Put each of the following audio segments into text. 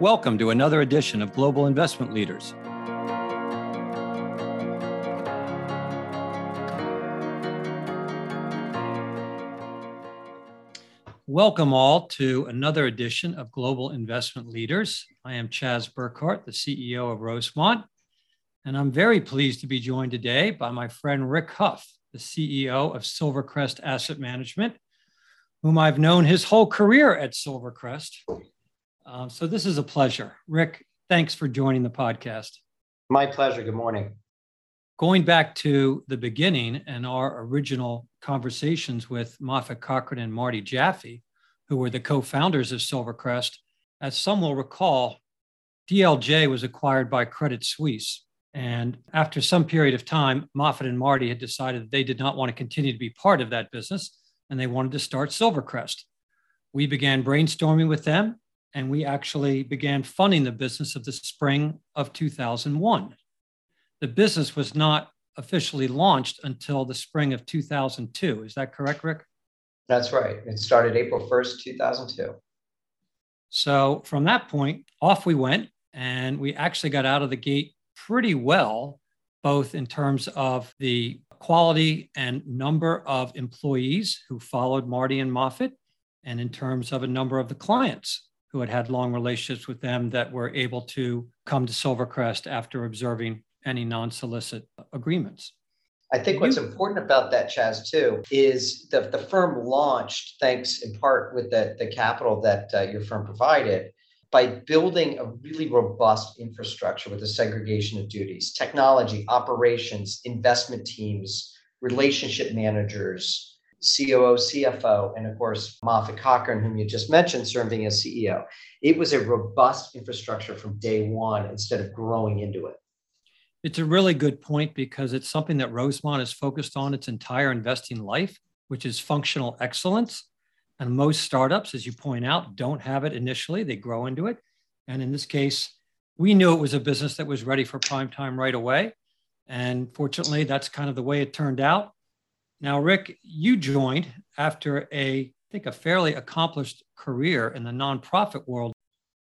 Welcome to another edition of Global Investment Leaders. Welcome all to another edition of Global Investment Leaders. I am Chas Burkhart, the CEO of Rosemont, and I'm very pleased to be joined today by my friend Rick Hough, the CEO of Silvercrest Asset Management, whom I've known his whole career at Silvercrest um, so this is a pleasure. Rick, thanks for joining the podcast. My pleasure. Good morning. Going back to the beginning and our original conversations with Moffett Cochran and Marty Jaffe, who were the co founders of Silvercrest, as some will recall, DLJ was acquired by Credit Suisse. And after some period of time, Moffett and Marty had decided that they did not want to continue to be part of that business and they wanted to start Silvercrest. We began brainstorming with them and we actually began funding the business of the spring of 2001. The business was not officially launched until the spring of 2002. Is that correct, Rick? That's right. It started April 1st, 2002. So from that point, off we went, and we actually got out of the gate pretty well, both in terms of the quality and number of employees who followed Marty and Moffett, and in terms of a number of the clients who had had long relationships with them that were able to come to Silvercrest after observing any non solicit agreements. I think what's important about that, Chas, too, is that the firm launched, thanks in part with the, the capital that uh, your firm provided, by building a really robust infrastructure with a segregation of duties, technology, operations, investment teams, relationship managers, COO, CFO, and of course, Moffett Cochran, whom you just mentioned, serving as CEO. It was a robust infrastructure from day one instead of growing into it. It's a really good point because it's something that Rosemont has focused on its entire investing life, which is functional excellence. And most startups, as you point out, don't have it initially, they grow into it. And in this case, we knew it was a business that was ready for prime time right away. And fortunately, that's kind of the way it turned out. Now, Rick, you joined after a, I think, a fairly accomplished career in the nonprofit world.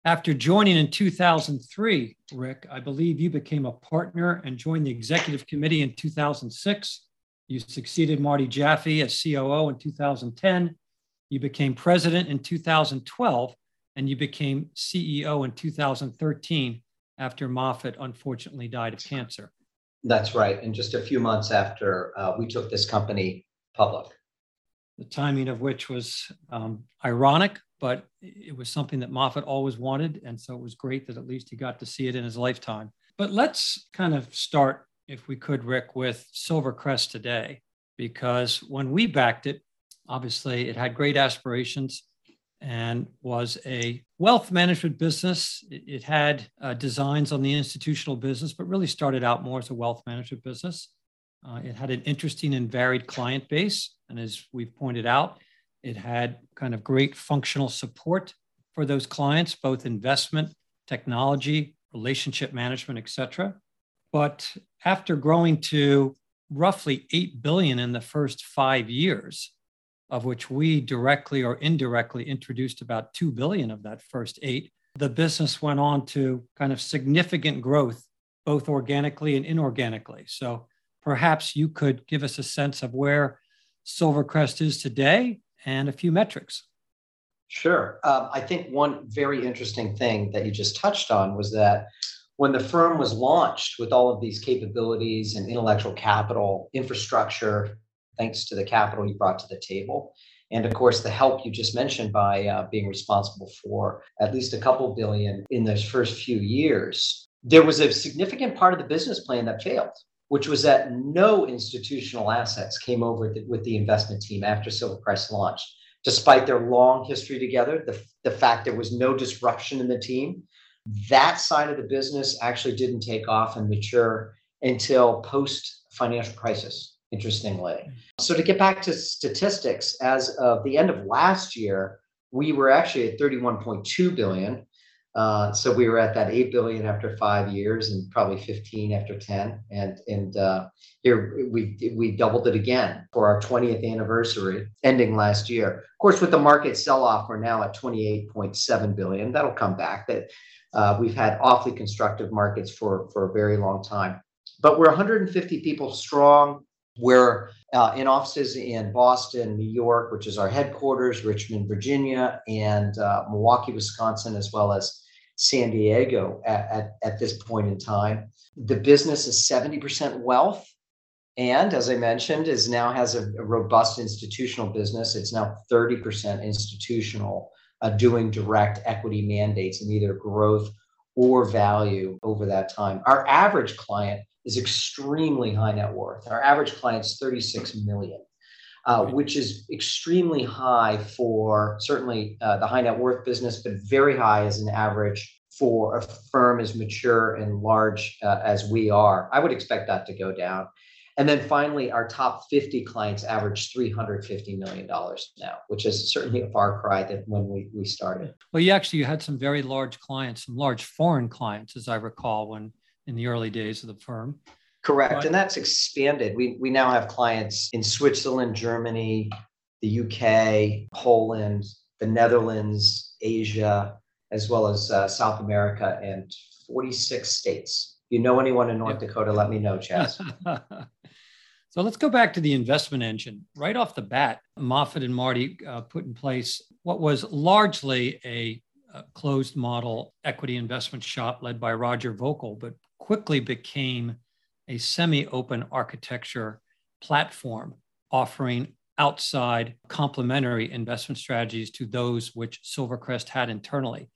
After joining in 2003, Rick, I believe you became a partner and joined the executive committee in 2006. You succeeded Marty Jaffe as COO in 2010. You became president in 2012, and you became CEO in 2013 after Moffett unfortunately died of cancer. That's right. And just a few months after uh, we took this company public. The timing of which was um, ironic, but it was something that Moffett always wanted. And so it was great that at least he got to see it in his lifetime. But let's kind of start, if we could, Rick, with Silvercrest today, because when we backed it, obviously it had great aspirations and was a wealth management business. It, it had uh, designs on the institutional business, but really started out more as a wealth management business. Uh, it had an interesting and varied client base. And as we've pointed out, it had kind of great functional support for those clients, both investment, technology, relationship management, et cetera. But after growing to roughly 8 billion in the first five years, of which we directly or indirectly introduced about 2 billion of that first 8 the business went on to kind of significant growth both organically and inorganically. So perhaps you could give us a sense of where silvercrest is today and a few metrics. Sure. Um, i think one very interesting thing that you just touched on was that when the firm was launched with all of these capabilities and intellectual capital infrastructure thanks to the capital you brought to the table. And of course, the help you just mentioned by uh, being responsible for at least a couple billion in those first few years. There was a significant part of the business plan that failed, which was that no institutional assets came over with the investment team after Silver Silvercrest launched. Despite their long history together, the, the fact there was no disruption in the team, that side of the business actually didn't take off and mature until post financial crisis interestingly. So to get back to statistics, as of the end of last year, we were actually at 31.2 billion. Uh, so we were at that eight billion after five years, and probably fifteen after ten, and and uh, here we we doubled it again for our twentieth anniversary, ending last year. Of course, with the market sell-off, we're now at twenty eight point seven billion. That'll come back. That uh, we've had awfully constructive markets for for a very long time, but we're 150 people strong. We're uh, in offices in Boston, New York, which is our headquarters, Richmond, Virginia, and uh, Milwaukee, Wisconsin, as well as San Diego at, at, at this point in time. The business is 70% wealth. And as I mentioned, is now has a, a robust institutional business. It's now 30% institutional, uh, doing direct equity mandates in either growth or value over that time. Our average client is extremely high net worth. Our average client is 36 million. Uh, which is extremely high for certainly uh, the high net worth business, but very high as an average for a firm as mature and large uh, as we are. I would expect that to go down. And then finally, our top 50 clients average $350 million now, which is certainly a far cry than when we, we started. Well, you actually you had some very large clients, some large foreign clients, as I recall, when in the early days of the firm. Correct. But, and that's expanded. We, we now have clients in Switzerland, Germany, the UK, Poland, the Netherlands, Asia, as well as uh, South America and 46 states. If you know anyone in North yep. Dakota, let me know, Chas. so let's go back to the investment engine. Right off the bat, Moffett and Marty uh, put in place what was largely a, a closed model equity investment shop led by Roger Vogel, but quickly became a semi open architecture platform offering outside complementary investment strategies to those which Silvercrest had internally.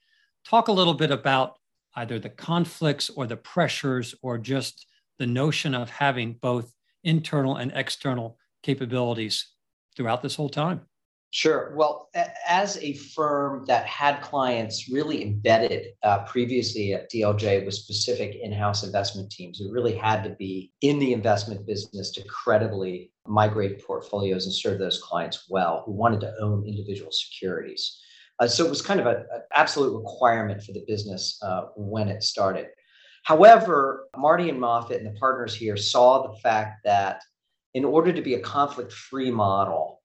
Talk a little bit about either the conflicts or the pressures or just the notion of having both internal and external capabilities throughout this whole time. Sure. Well, as a firm that had clients really embedded uh, previously at DLJ with specific in house investment teams, it really had to be in the investment business to credibly migrate portfolios and serve those clients well who wanted to own individual securities. Uh, so it was kind of an absolute requirement for the business uh, when it started. However, Marty and Moffett and the partners here saw the fact that in order to be a conflict free model,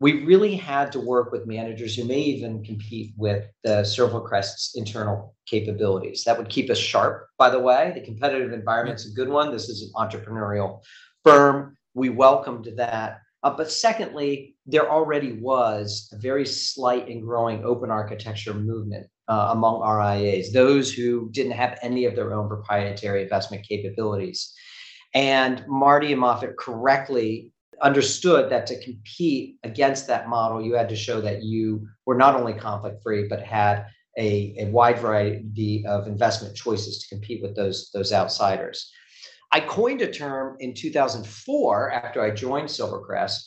we really had to work with managers who may even compete with the Silvercrest's internal capabilities. That would keep us sharp, by the way. The competitive environment's a good one. This is an entrepreneurial firm. We welcomed that. Uh, but secondly, there already was a very slight and growing open architecture movement uh, among RIAs, those who didn't have any of their own proprietary investment capabilities. And Marty and Moffett correctly understood that to compete against that model, you had to show that you were not only conflict free, but had a, a wide variety of investment choices to compete with those, those outsiders. I coined a term in 2004 after I joined Silvercrest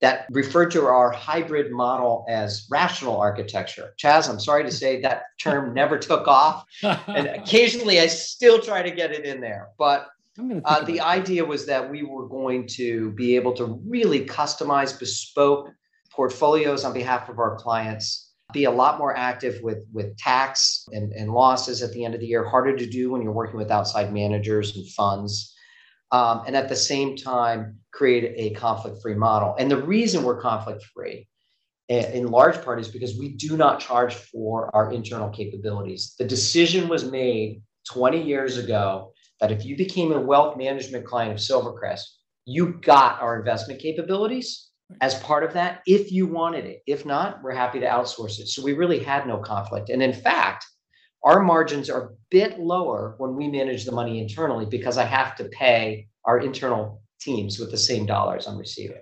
that referred to our hybrid model as rational architecture. Chas, I'm sorry to say that term never took off. And occasionally I still try to get it in there. But uh, the idea was that we were going to be able to really customize bespoke portfolios on behalf of our clients, be a lot more active with, with tax and, and losses at the end of the year, harder to do when you're working with outside managers and funds um, and at the same time create a conflict free model. And the reason we're conflict free in large part is because we do not charge for our internal capabilities. The decision was made 20 years ago that if you became a wealth management client of Silvercrest, you got our investment capabilities as part of that if you wanted it. If not, we're happy to outsource it. So we really had no conflict. And in fact, our margins are a bit lower when we manage the money internally because I have to pay our internal teams with the same dollars I'm receiving.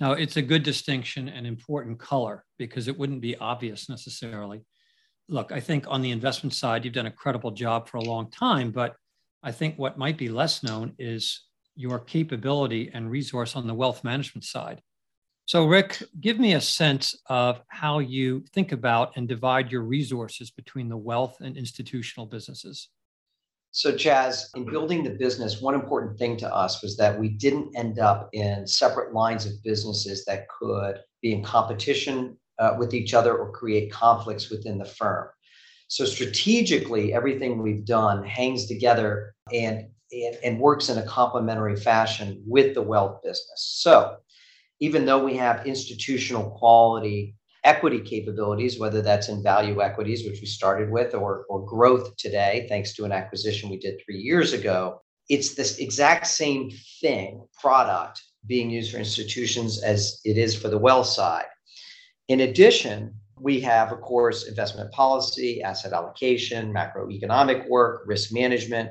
Now, it's a good distinction and important color because it wouldn't be obvious necessarily. Look, I think on the investment side, you've done a credible job for a long time, but I think what might be less known is your capability and resource on the wealth management side. So, Rick, give me a sense of how you think about and divide your resources between the wealth and institutional businesses. So, Chas, in building the business, one important thing to us was that we didn't end up in separate lines of businesses that could be in competition uh, with each other or create conflicts within the firm. So strategically, everything we've done hangs together and, and, and works in a complementary fashion with the wealth business. So even though we have institutional quality equity capabilities, whether that's in value equities, which we started with, or, or growth today, thanks to an acquisition we did three years ago, it's this exact same thing, product being used for institutions as it is for the wealth side. In addition, we have, of course, investment policy, asset allocation, macroeconomic work, risk management.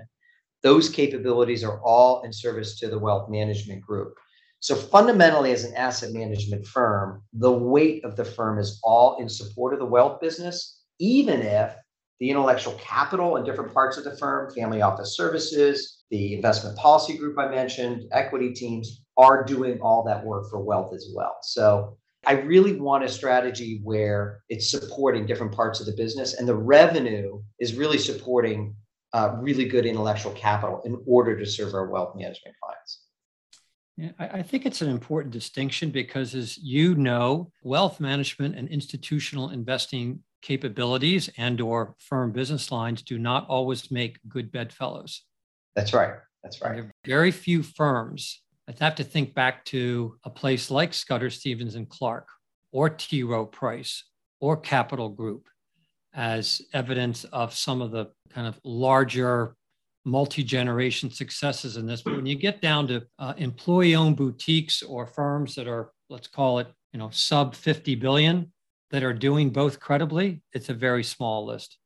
Those capabilities are all in service to the wealth management group. So fundamentally, as an asset management firm, the weight of the firm is all in support of the wealth business, even if the intellectual capital in different parts of the firm, family office services, the investment policy group I mentioned, equity teams are doing all that work for wealth as well. So I really want a strategy where it's supporting different parts of the business and the revenue is really supporting uh, really good intellectual capital in order to serve our wealth management clients. Yeah, I, I think it's an important distinction because, as you know, wealth management and institutional investing capabilities and or firm business lines do not always make good bedfellows. That's right. That's right. There are very few firms. I'd have to think back to a place like Scudder Stevens and Clark or T. Rowe Price or Capital Group as evidence of some of the kind of larger multi-generation successes in this. But when you get down to uh, employee-owned boutiques or firms that are, let's call it, you know, sub 50 billion that are doing both credibly, it's a very small list.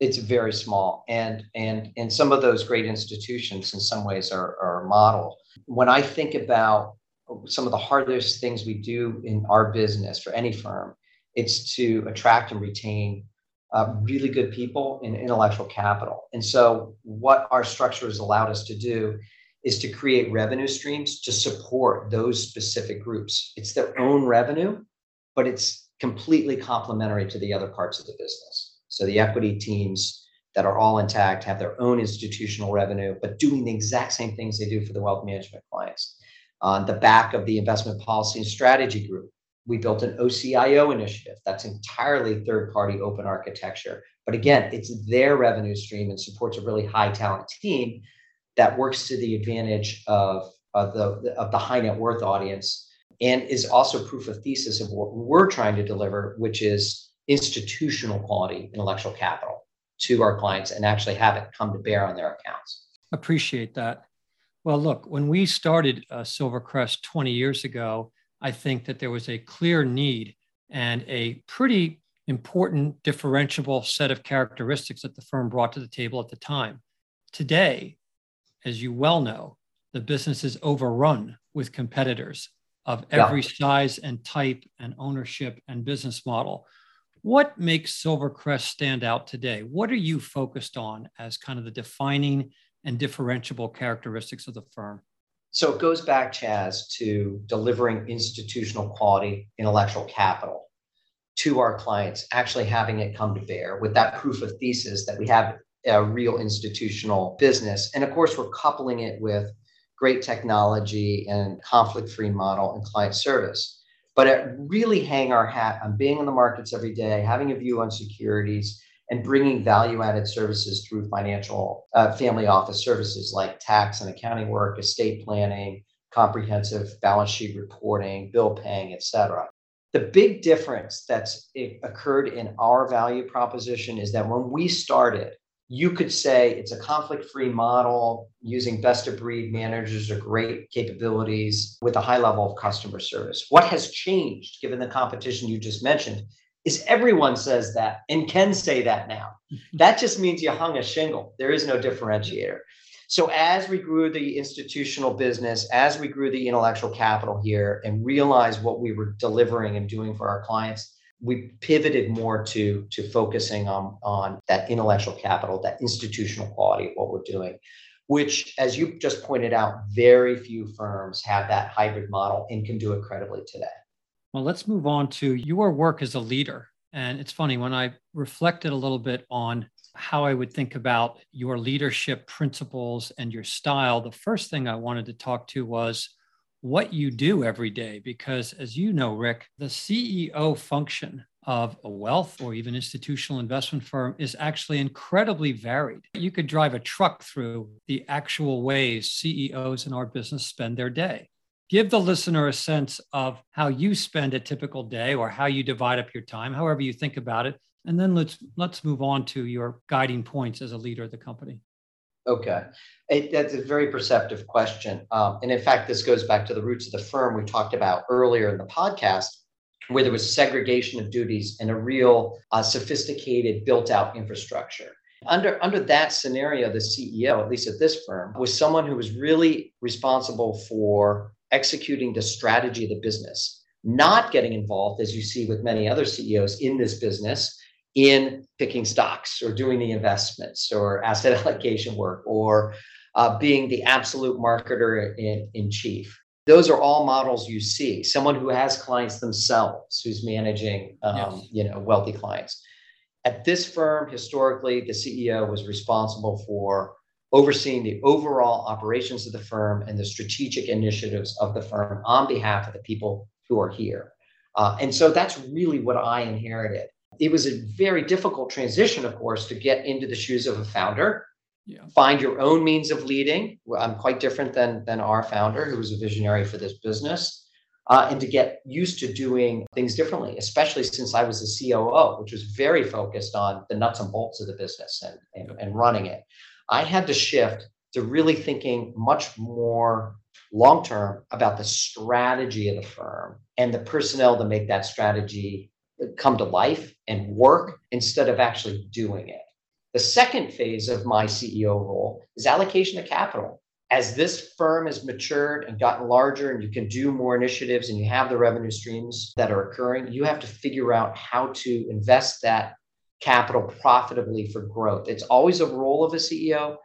It's very small, and and and some of those great institutions, in some ways, are, are a model. When I think about some of the hardest things we do in our business for any firm, it's to attract and retain uh, really good people and intellectual capital. And so, what our structure has allowed us to do is to create revenue streams to support those specific groups. It's their own revenue, but it's completely complementary to the other parts of the business. So, the equity teams that are all intact have their own institutional revenue, but doing the exact same things they do for the wealth management clients. On the back of the investment policy and strategy group, we built an OCIO initiative that's entirely third party open architecture. But again, it's their revenue stream and supports a really high talent team that works to the advantage of, of, the, of the high net worth audience and is also proof of thesis of what we're trying to deliver, which is institutional quality intellectual capital to our clients and actually have it come to bear on their accounts. Appreciate that. Well, look, when we started uh, Silvercrest 20 years ago, I think that there was a clear need and a pretty important differentiable set of characteristics that the firm brought to the table at the time. Today, as you well know, the business is overrun with competitors of every yeah. size and type and ownership and business model. What makes Silvercrest stand out today? What are you focused on as kind of the defining and differentiable characteristics of the firm? So it goes back, Chas, to delivering institutional quality intellectual capital to our clients, actually having it come to bear with that proof of thesis that we have a real institutional business. And of course, we're coupling it with great technology and conflict free model and client service. But it really hang our hat on being in the markets every day, having a view on securities, and bringing value added services through financial uh, family office services like tax and accounting work, estate planning, comprehensive balance sheet reporting, bill paying, et cetera. The big difference that's occurred in our value proposition is that when we started, you could say it's a conflict free model using best of breed managers or great capabilities with a high level of customer service. What has changed given the competition you just mentioned is everyone says that and can say that now. that just means you hung a shingle. There is no differentiator. So as we grew the institutional business, as we grew the intellectual capital here and realized what we were delivering and doing for our clients, we pivoted more to, to focusing on, on that intellectual capital, that institutional quality of what we're doing, which, as you just pointed out, very few firms have that hybrid model and can do it credibly today. Well, let's move on to your work as a leader. And it's funny, when I reflected a little bit on how I would think about your leadership principles and your style, the first thing I wanted to talk to was what you do every day. Because as you know, Rick, the CEO function of a wealth or even institutional investment firm is actually incredibly varied. You could drive a truck through the actual ways CEOs in our business spend their day. Give the listener a sense of how you spend a typical day or how you divide up your time, however you think about it. And then let's let's move on to your guiding points as a leader of the company. Okay, it, that's a very perceptive question, um, and in fact, this goes back to the roots of the firm we talked about earlier in the podcast where there was segregation of duties and a real uh, sophisticated built out infrastructure. Under, under that scenario, the CEO, at least at this firm, was someone who was really responsible for executing the strategy of the business, not getting involved, as you see with many other CEOs in this business, in picking stocks or doing the investments or asset allocation work or uh, being the absolute marketer in, in chief. Those are all models you see. Someone who has clients themselves who's managing um, yes. you know wealthy clients. At this firm historically the ceo was responsible for overseeing the overall operations of the firm and the strategic initiatives of the firm on behalf of the people who are here. Uh, and so that's really what i inherited it was a very difficult transition of course to get into the shoes of a founder yeah. Find your own means of leading. I'm quite different than than our founder, who was a visionary for this business, uh, and to get used to doing things differently, especially since I was the COO, which was very focused on the nuts and bolts of the business and, and, and running it. I had to shift to really thinking much more long term about the strategy of the firm and the personnel to make that strategy come to life and work instead of actually doing it. The second phase of my CEO role is allocation of capital. As this firm has matured and gotten larger, and you can do more initiatives and you have the revenue streams that are occurring, you have to figure out how to invest that capital profitably for growth. It's always a role of a CEO,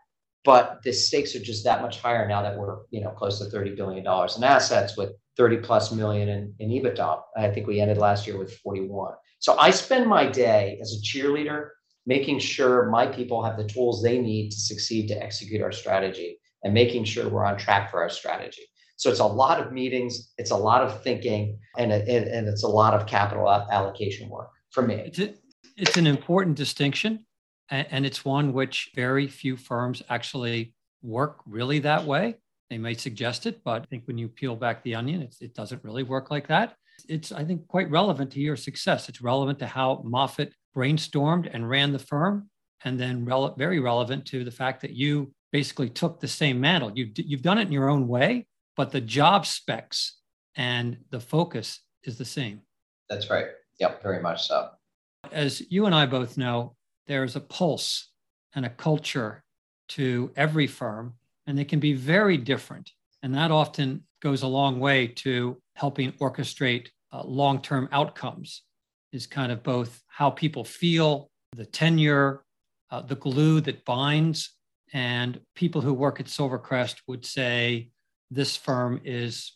but the stakes are just that much higher now that we're you know close to $30 billion in assets with 30 plus million in, in EBITDA. I think we ended last year with 41. So I spend my day as a cheerleader making sure my people have the tools they need to succeed to execute our strategy and making sure we're on track for our strategy. So it's a lot of meetings, it's a lot of thinking, and, it, and it's a lot of capital allocation work for me. It's, a, it's an important distinction, and it's one which very few firms actually work really that way. They may suggest it, but I think when you peel back the onion, it doesn't really work like that. It's, I think, quite relevant to your success. It's relevant to how Moffett brainstormed and ran the firm, and then rele- very relevant to the fact that you basically took the same mantle. You, you've done it in your own way, but the job specs and the focus is the same. That's right. Yep, very much so. As you and I both know, there's a pulse and a culture to every firm, and they can be very different. And that often goes a long way to helping orchestrate uh, long term outcomes is kind of both how people feel, the tenure, uh, the glue that binds. And people who work at Silvercrest would say this firm is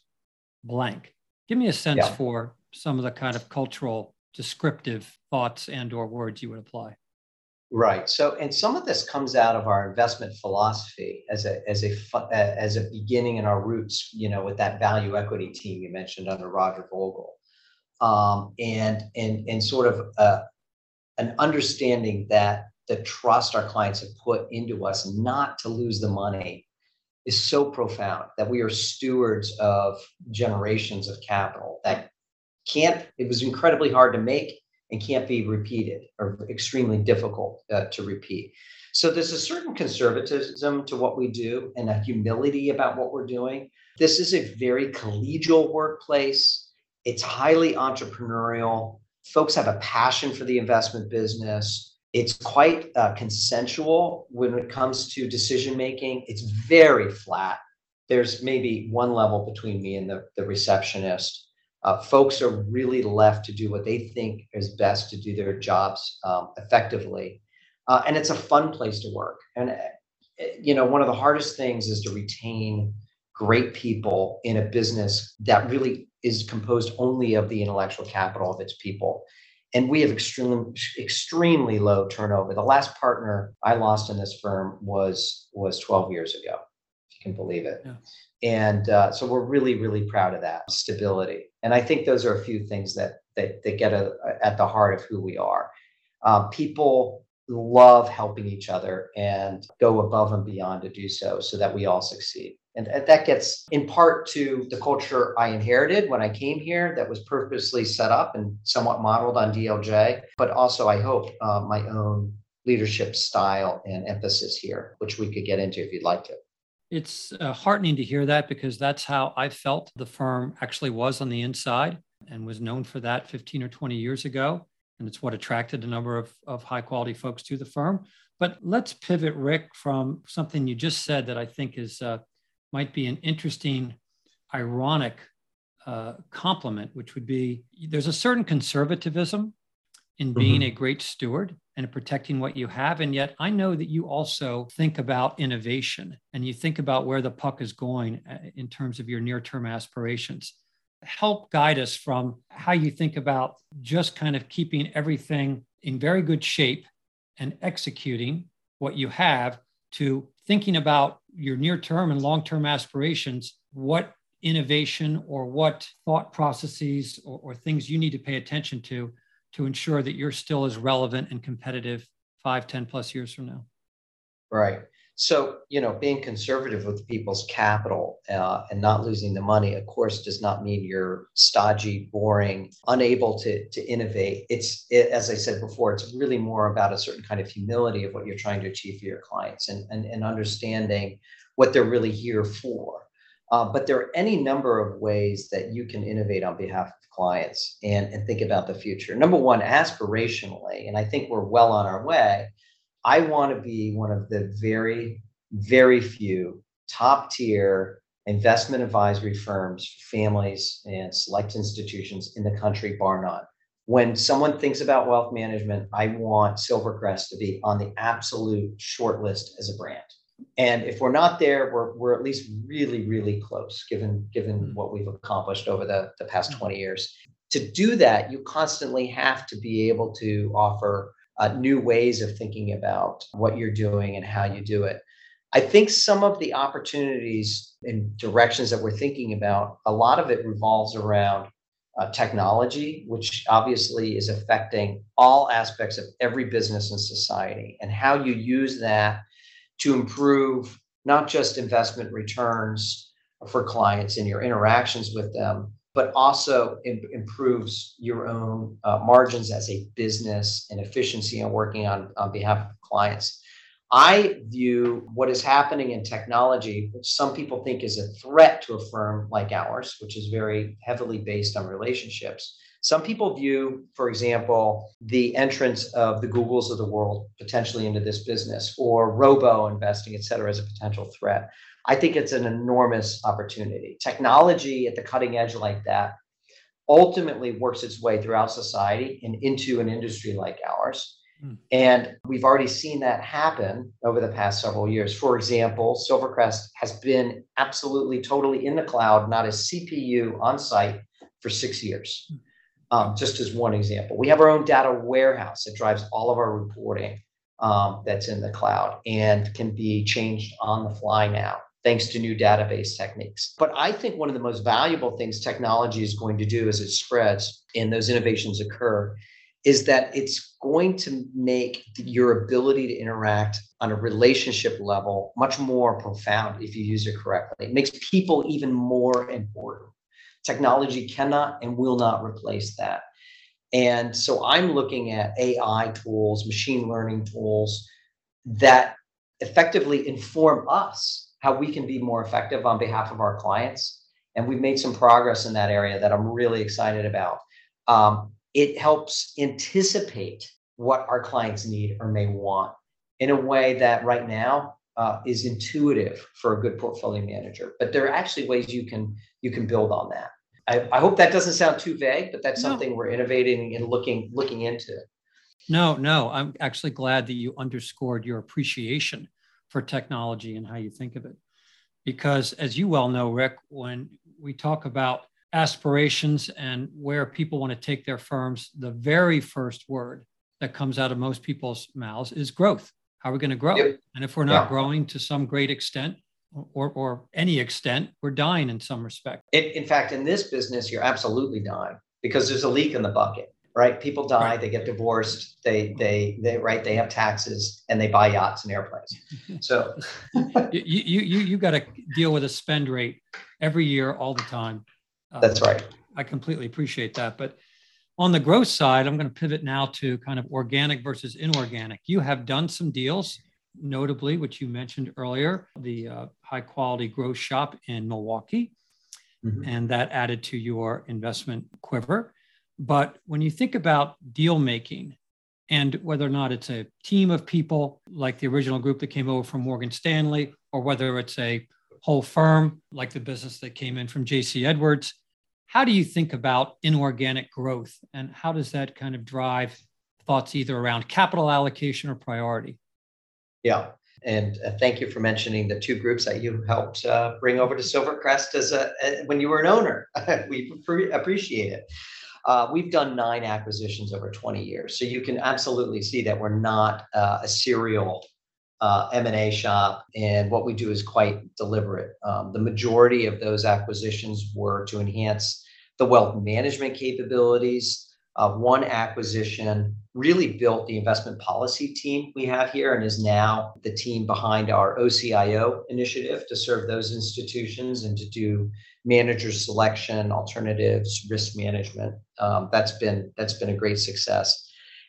blank. Give me a sense yeah. for some of the kind of cultural descriptive thoughts and or words you would apply. Right. So, and some of this comes out of our investment philosophy as a as a as a beginning in our roots. You know, with that value equity team you mentioned under Roger Vogel um, and and and sort of uh, an understanding that the trust our clients have put into us not to lose the money is so profound that we are stewards of generations of capital that can't it was incredibly hard to make and can't be repeated or extremely difficult uh, to repeat so there's a certain conservatism to what we do and a humility about what we're doing this is a very collegial workplace it's highly entrepreneurial. Folks have a passion for the investment business. It's quite uh, consensual when it comes to decision making. It's very flat. There's maybe one level between me and the, the receptionist. Uh, folks are really left to do what they think is best to do their jobs um, effectively. Uh, and it's a fun place to work. And, uh, you know, one of the hardest things is to retain great people in a business that really is composed only of the intellectual capital of its people. And we have extremely, extremely low turnover. The last partner I lost in this firm was was 12 years ago, if you can believe it. Yeah. And uh, so we're really, really proud of that stability. And I think those are a few things that that, that get a, at the heart of who we are. Uh, people love helping each other and go above and beyond to do so so that we all succeed. And that gets in part to the culture I inherited when I came here that was purposely set up and somewhat modeled on DLJ, but also I hope uh, my own leadership style and emphasis here, which we could get into if you'd like to. It's uh, heartening to hear that because that's how I felt the firm actually was on the inside and was known for that 15 or 20 years ago and it's what attracted a number of, of high quality folks to the firm. But let's pivot, Rick, from something you just said that I think is uh, might be an interesting, ironic uh, compliment, which would be there's a certain conservatism in being mm-hmm. a great steward and protecting what you have. And yet, I know that you also think about innovation and you think about where the puck is going uh, in terms of your near term aspirations help guide us from how you think about just kind of keeping everything in very good shape and executing what you have to thinking about your near term and long term aspirations, what innovation or what thought processes or, or, things you need to pay attention to to ensure that you're still as relevant and competitive five, 10 plus years from now? Right. So, you know, being conservative with people's capital uh, and not losing the money, of course, does not mean you're stodgy, boring, unable to, to innovate. It's, it, as I said before, it's really more about a certain kind of humility of what you're trying to achieve for your clients and, and, and understanding what they're really here for. Uh, but there are any number of ways that you can innovate on behalf clients and, and think about the future. Number one, aspirationally, and I think we're well on our way I want to be one of the very, very few top tier investment advisory firms, families, and select institutions in the country, bar none. When someone thinks about wealth management, I want Silvercrest to be on the absolute short list as a brand. And if we're not there, we're, we're at least really, really close, given, given mm-hmm. what we've accomplished over the, the past mm-hmm. 20 years. To do that, you constantly have to be able to offer uh, new ways of thinking about what you're doing and how you do it. I think some of the opportunities and directions that we're thinking about, a lot of it revolves around uh, technology, which obviously is affecting all aspects of every business and society, and how you use that to improve not just investment returns for clients and your interactions with them, but also Im- improves your own uh, margins as a business and efficiency and working on, on behalf of clients. I view what is happening in technology, which some people think is a threat to a firm like ours, which is very heavily based on relationships. Some people view, for example, the entrance of the Googles of the world potentially into this business or robo investing, et cetera, as a potential threat. I think it's an enormous opportunity. Technology at the cutting edge like that ultimately works its way throughout society and into an industry like ours. Hmm. And we've already seen that happen over the past several years. For example, Silvercrest has been absolutely totally in the cloud, not a CPU on site for six years. Hmm. Um, just as one example, we have our own data warehouse that drives all of our reporting um, that's in the cloud and can be changed on the fly now thanks to new database techniques. But I think one of the most valuable things technology is going to do as it spreads and those innovations occur is that it's going to make your ability to interact on a relationship level much more profound if you use it correctly. It makes people even more important. Technology cannot and will not replace that. And so I'm looking at AI tools, machine learning tools that effectively inform us how we can be more effective on behalf of our clients. And we've made some progress in that area that I'm really excited about. Um, it helps anticipate what our clients need or may want in a way that right now uh, is intuitive for a good portfolio manager. But there are actually ways you can you can build on that. I, I hope that doesn't sound too vague, but that's no. something we're innovating and looking looking into. No, no, I'm actually glad that you underscored your appreciation for technology and how you think of it. Because as you well know, Rick, when we talk about aspirations and where people want to take their firms, the very first word that comes out of most people's mouths is growth. How are we going to grow? Yep. And if we're not yeah. growing to some great extent, or, or any extent, we're dying in some respect. In, in fact, in this business, you're absolutely dying because there's a leak in the bucket, right? People die, right. they get divorced, they, they, they, right, they have taxes and they buy yachts and airplanes. So you, you, you, you got to deal with a spend rate every year, all the time. Uh, That's right. I completely appreciate that. But on the growth side, I'm going to pivot now to kind of organic versus inorganic. You have done some deals notably, which you mentioned earlier, the uh, high quality growth shop in Milwaukee. Mm-hmm. And that added to your investment quiver. But when you think about deal making and whether or not it's a team of people like the original group that came over from Morgan Stanley, or whether it's a whole firm like the business that came in from JC Edwards, how do you think about inorganic growth and how does that kind of drive thoughts either around capital allocation or priority? Yeah. And uh, thank you for mentioning the two groups that you helped uh, bring over to Silvercrest as a, a, when you were an owner. we pre- appreciate it. Uh, we've done nine acquisitions over 20 years, so you can absolutely see that we're not uh, a serial uh, M&A shop, and what we do is quite deliberate. Um, the majority of those acquisitions were to enhance the wealth management capabilities. One acquisition really built the investment policy team we have here and is now the team behind our OCIO initiative to serve those institutions and to do manager selection, alternatives, risk management. Um, that's been that's been a great success.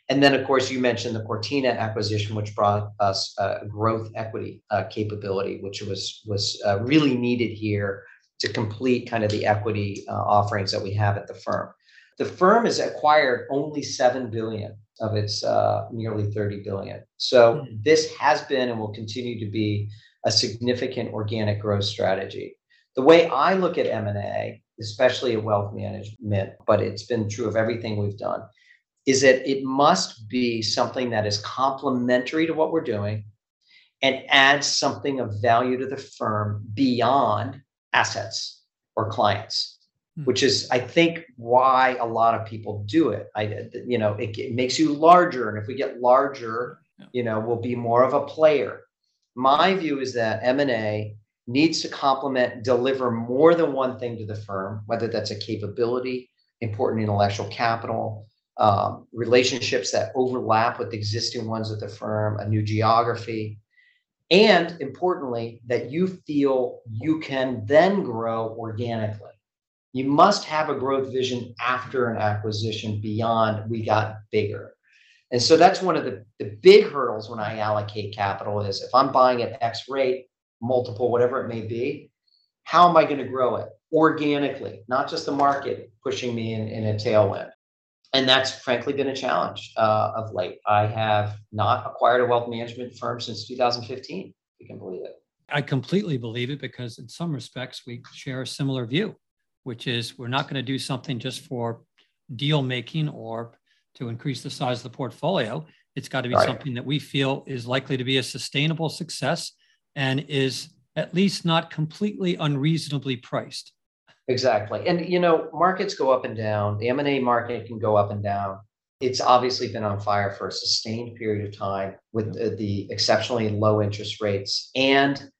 And then, of course, you mentioned the Cortina acquisition, which brought us a growth equity uh, capability, which was was uh, really needed here to complete kind of the equity uh, offerings that we have at the firm. The firm has acquired only seven billion of its uh, nearly 30 billion. So mm-hmm. this has been and will continue to be a significant organic growth strategy. The way I look at M&A, especially at wealth management, but it's been true of everything we've done, is that it must be something that is complementary to what we're doing and adds something of value to the firm beyond assets or clients. Hmm. which is I think why a lot of people do it. I you know it, it makes you larger, and if we get larger, yeah. you know we'll be more of a player. My view is that M and A needs to complement, deliver more than one thing to the firm, whether that's a capability, important intellectual capital, um, relationships that overlap with existing ones at the firm, a new geography, and importantly, that you feel you can then grow organically you must have a growth vision after an acquisition beyond we got bigger. And so that's one of the, the big hurdles when I allocate capital is if I'm buying at X rate, multiple, whatever it may be, how am I going to grow it organically, not just the market pushing me in, in a tailwind? And that's frankly been a challenge uh, of late. I have not acquired a wealth management firm since 2015. You can believe it. I completely believe it because, in some respects, we share a similar view which is we're not going to do something just for deal making or to increase the size of the portfolio. It's got to be right. something that we feel is likely to be a sustainable success and is at least not completely unreasonably priced. Exactly. And you know, markets go up and down. The M&A market can go up and down. It's obviously been on fire for a sustained period of time with the, the exceptionally low interest rates and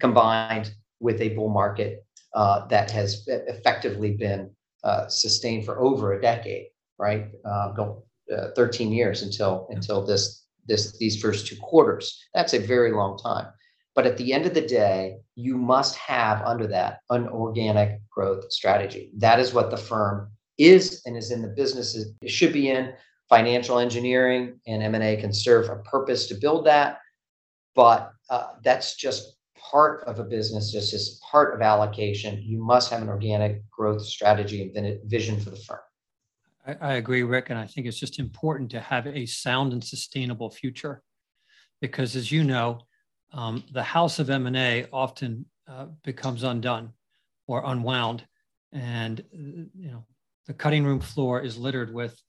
combined with a bull market uh, that has effectively been uh, sustained for over a decade, right? Uh, go, uh, 13 years until until this this these first two quarters. That's a very long time. But at the end of the day, you must have under that an organic growth strategy. That is what the firm is and is in the business it should be in. Financial engineering and M&A can serve a purpose to build that, but uh, that's just part of a business, just as part of allocation, you must have an organic growth strategy and then a vision for the firm. I, I agree, Rick, and I think it's just important to have a sound and sustainable future, because as you know, um, the house of M&A often uh, becomes undone or unwound, and you know the cutting room floor is littered with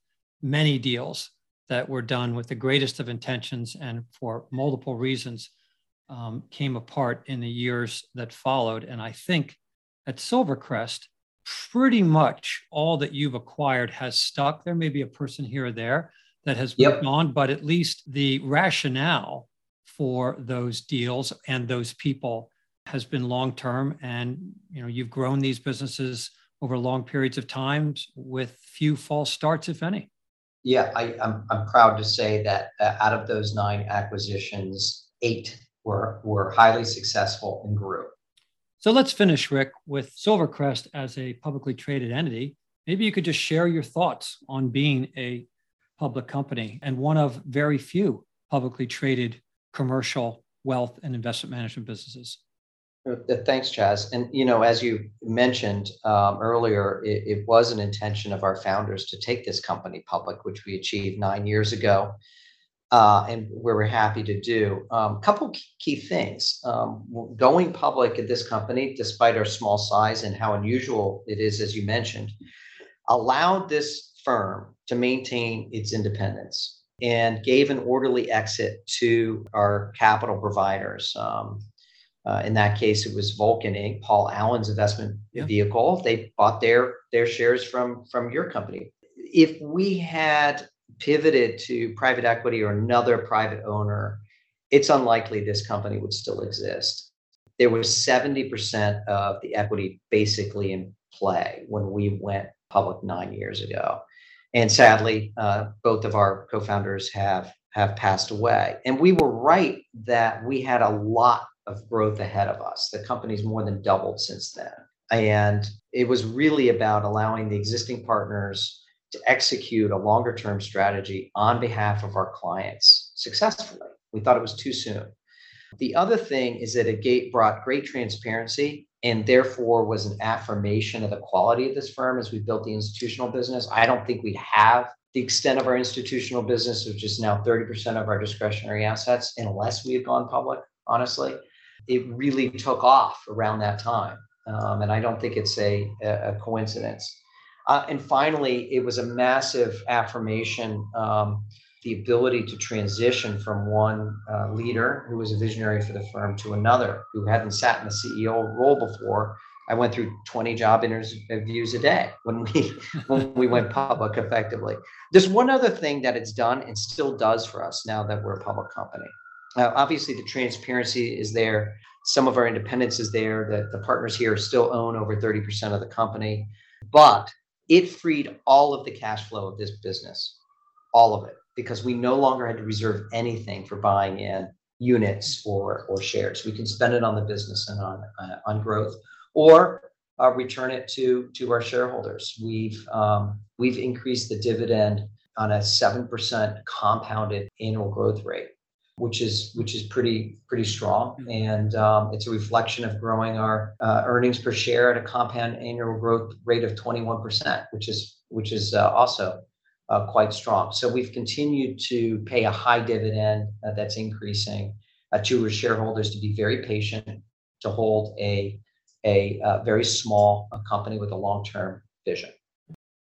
many deals that were done with the greatest of intentions and for multiple reasons um, came apart in the years that followed. And I think at Silvercrest, pretty much all that you've acquired has stuck. There may be a person here or there that has yep. moved on, but at least the rationale for those deals and those people has been long term and you know you've grown these businesses over long periods of times with few false starts if any yeah I, am I'm, I'm proud to say that uh, out of those nine acquisitions eight were were highly successful and grew so let's finish rick with silvercrest as a publicly traded entity. Maybe you could just share your thoughts on being a public company and one of very few publicly traded commercial wealth and investment management businesses. Uh, thanks, Chas. And you know, as you mentioned um, earlier, it, it, was an intention of our founders to take this company public, which we achieved nine years ago, uh, and we're happy to do. A um, couple key things: um, going public at this company, despite our small size and how unusual it is, as you mentioned, allowed this firm to maintain its independence and gave an orderly exit to our capital providers. Um, uh, in that case, it was Vulcan Inc., Paul Allen's investment yeah. vehicle. They bought their their shares from from your company. If we had pivoted to private equity or another private owner, it's unlikely this company would still exist. There was 70% of the equity basically in play when we went public nine years ago. And sadly, uh, both of our co-founders have have passed away. And we were right that we had a lot of growth ahead of us. The company's more than doubled since then. And it was really about allowing the existing partners to execute a longer term strategy on behalf of our clients successfully. We thought it was too soon. The other thing is that it brought great transparency and therefore was an affirmation of the quality of this firm as we built the institutional business. I don't think we'd have the extent of our institutional business, which is now 30% of our discretionary assets, unless we had gone public, honestly it really took off around that time. Um, and I don't think it's a, a coincidence. Uh, and finally, it was a massive affirmation um, the ability to transition from one uh, leader who was a visionary for the firm to another who hadn't sat in the CEO role before. I went through 20 job interviews a day when we when we went public effectively. There's one other thing that it's done and still does for us now that we're a public company. Obviously, the transparency is there. Some of our independence is there. That the partners here still own over 30% of the company, but it freed all of the cash flow of this business, all of it, because we no longer had to reserve anything for buying in units or or shares. We can spend it on the business and on uh, on growth, or uh, return it to to our shareholders. We've um, we've increased the dividend on a seven percent compounded annual growth rate which is which is pretty pretty strong, mm-hmm. and um, it's a reflection of growing our uh, earnings per share at a compound annual growth rate of 21%, which is which is uh, also uh, quite strong. So we've continued to pay a high dividend uh, that's increasing uh, to our shareholders to be very patient, to hold a a uh, very small company with a long term vision.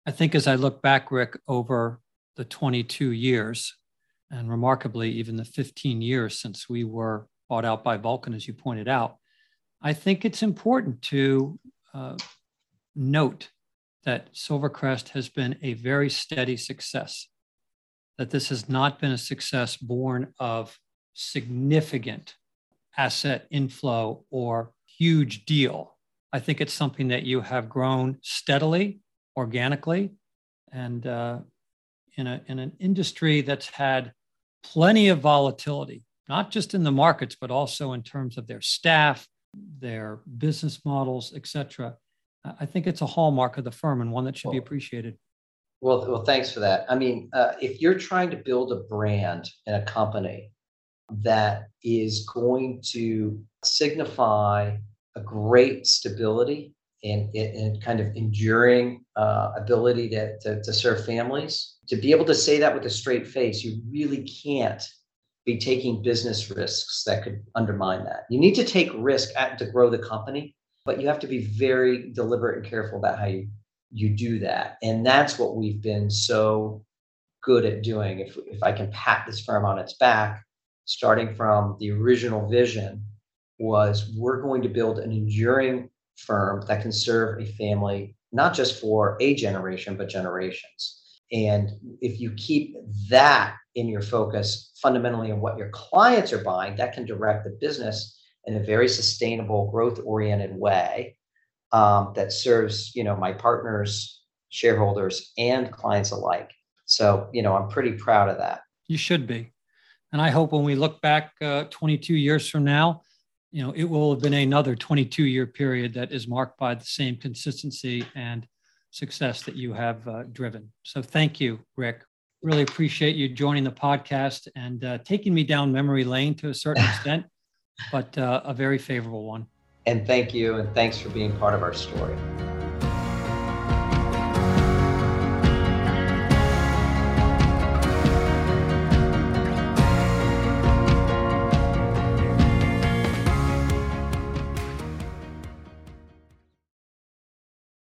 I think as I look back, Rick, over the 22 years and remarkably, even the 15 years since we were bought out by Vulcan, as you pointed out, I think it's important to uh, note that Silvercrest has been a very steady success, that this has not been a success born of significant asset inflow or huge deal. I think it's something that you have grown steadily, organically, and uh, in, a, in an industry that's had plenty of volatility, not just in the markets, but also in terms of their staff, their business models, et cetera. I think it's a hallmark of the firm and one that should well, be appreciated. Well, well, thanks for that. I mean, uh, if you're trying to build a brand in a company that is going to signify a great stability and, and kind of enduring uh, ability to, to, to serve families. To be able to say that with a straight face, you really can't be taking business risks that could undermine that. You need to take risk at, to grow the company, but you have to be very deliberate and careful about how you you do that. And that's what we've been so good at doing. If if I can pat this firm on its back, starting from the original vision was we're going to build an enduring firm that can serve a family, not just for a generation, but generations. And if you keep that in your focus fundamentally on what your clients are buying, that can direct the business in a very sustainable, growth-oriented way um, that serves, you know, my partners, shareholders, and clients alike. So, you know, I'm pretty proud of that. You should be. And I hope when we look back uh, 22 years from now, you know, it will have been another 22 year period that is marked by the same consistency and success that you have uh, driven. So thank you, Rick. Really appreciate you joining the podcast and uh, taking me down memory lane to a certain extent, but uh, a very favorable one. And thank you. And thanks for being part of our story.